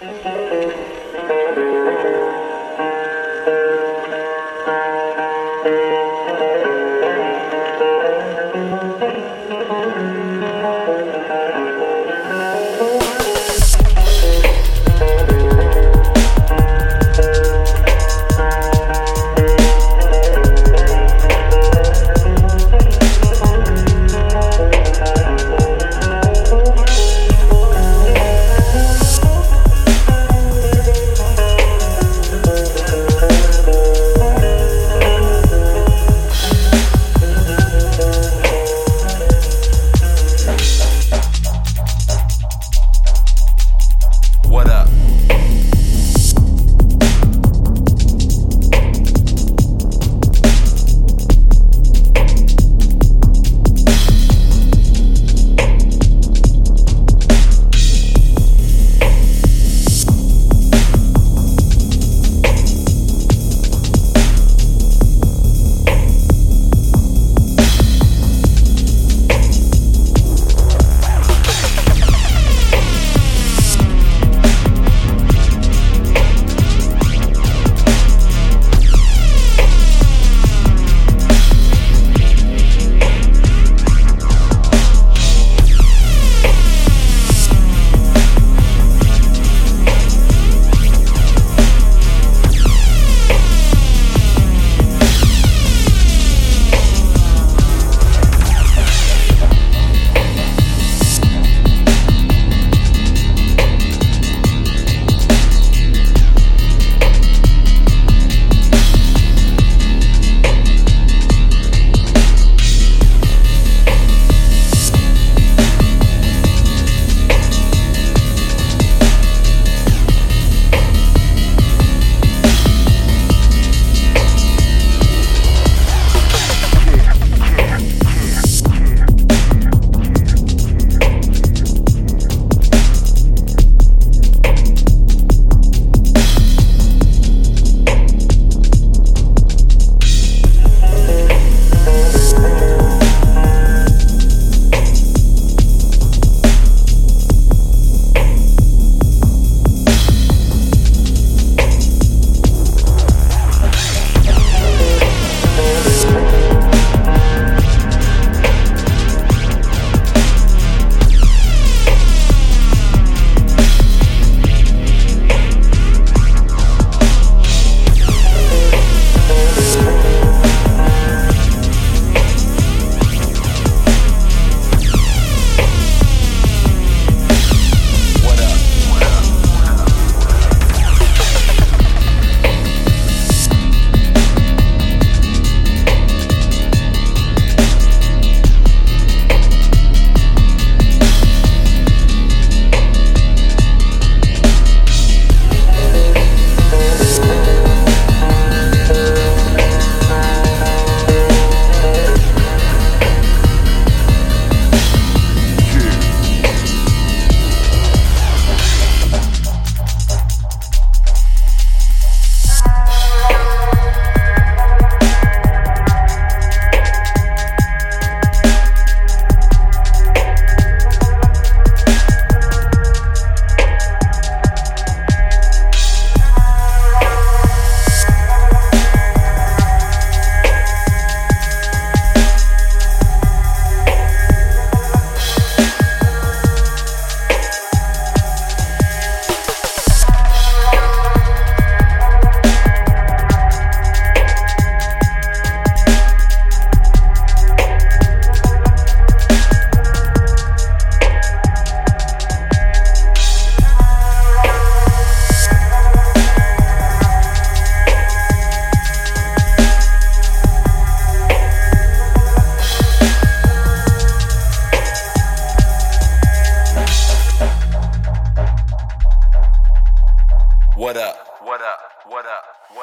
What up?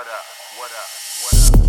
what up, what up, what up.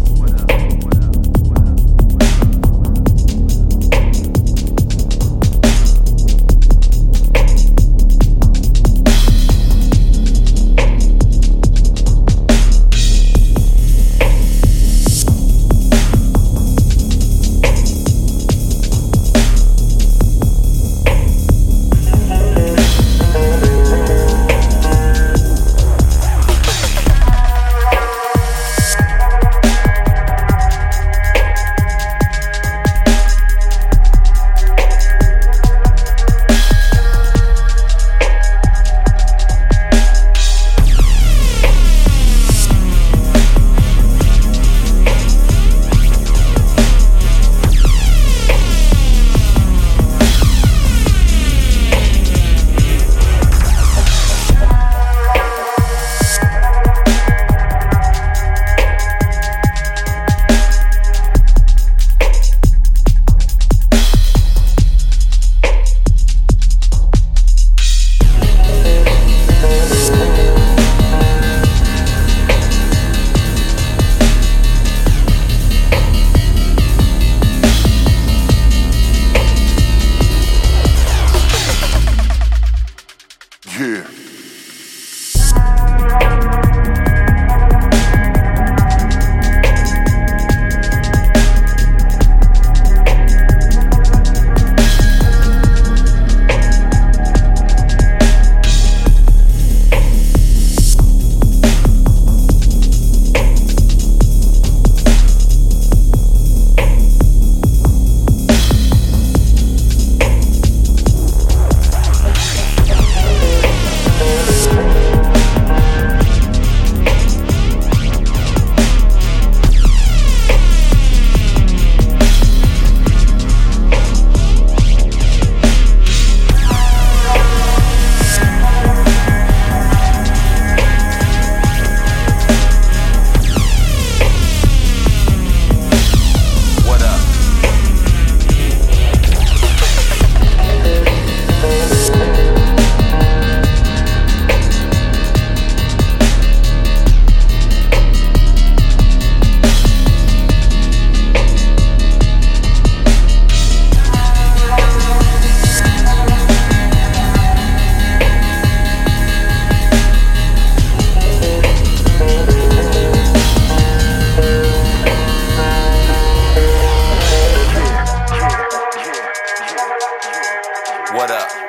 What up?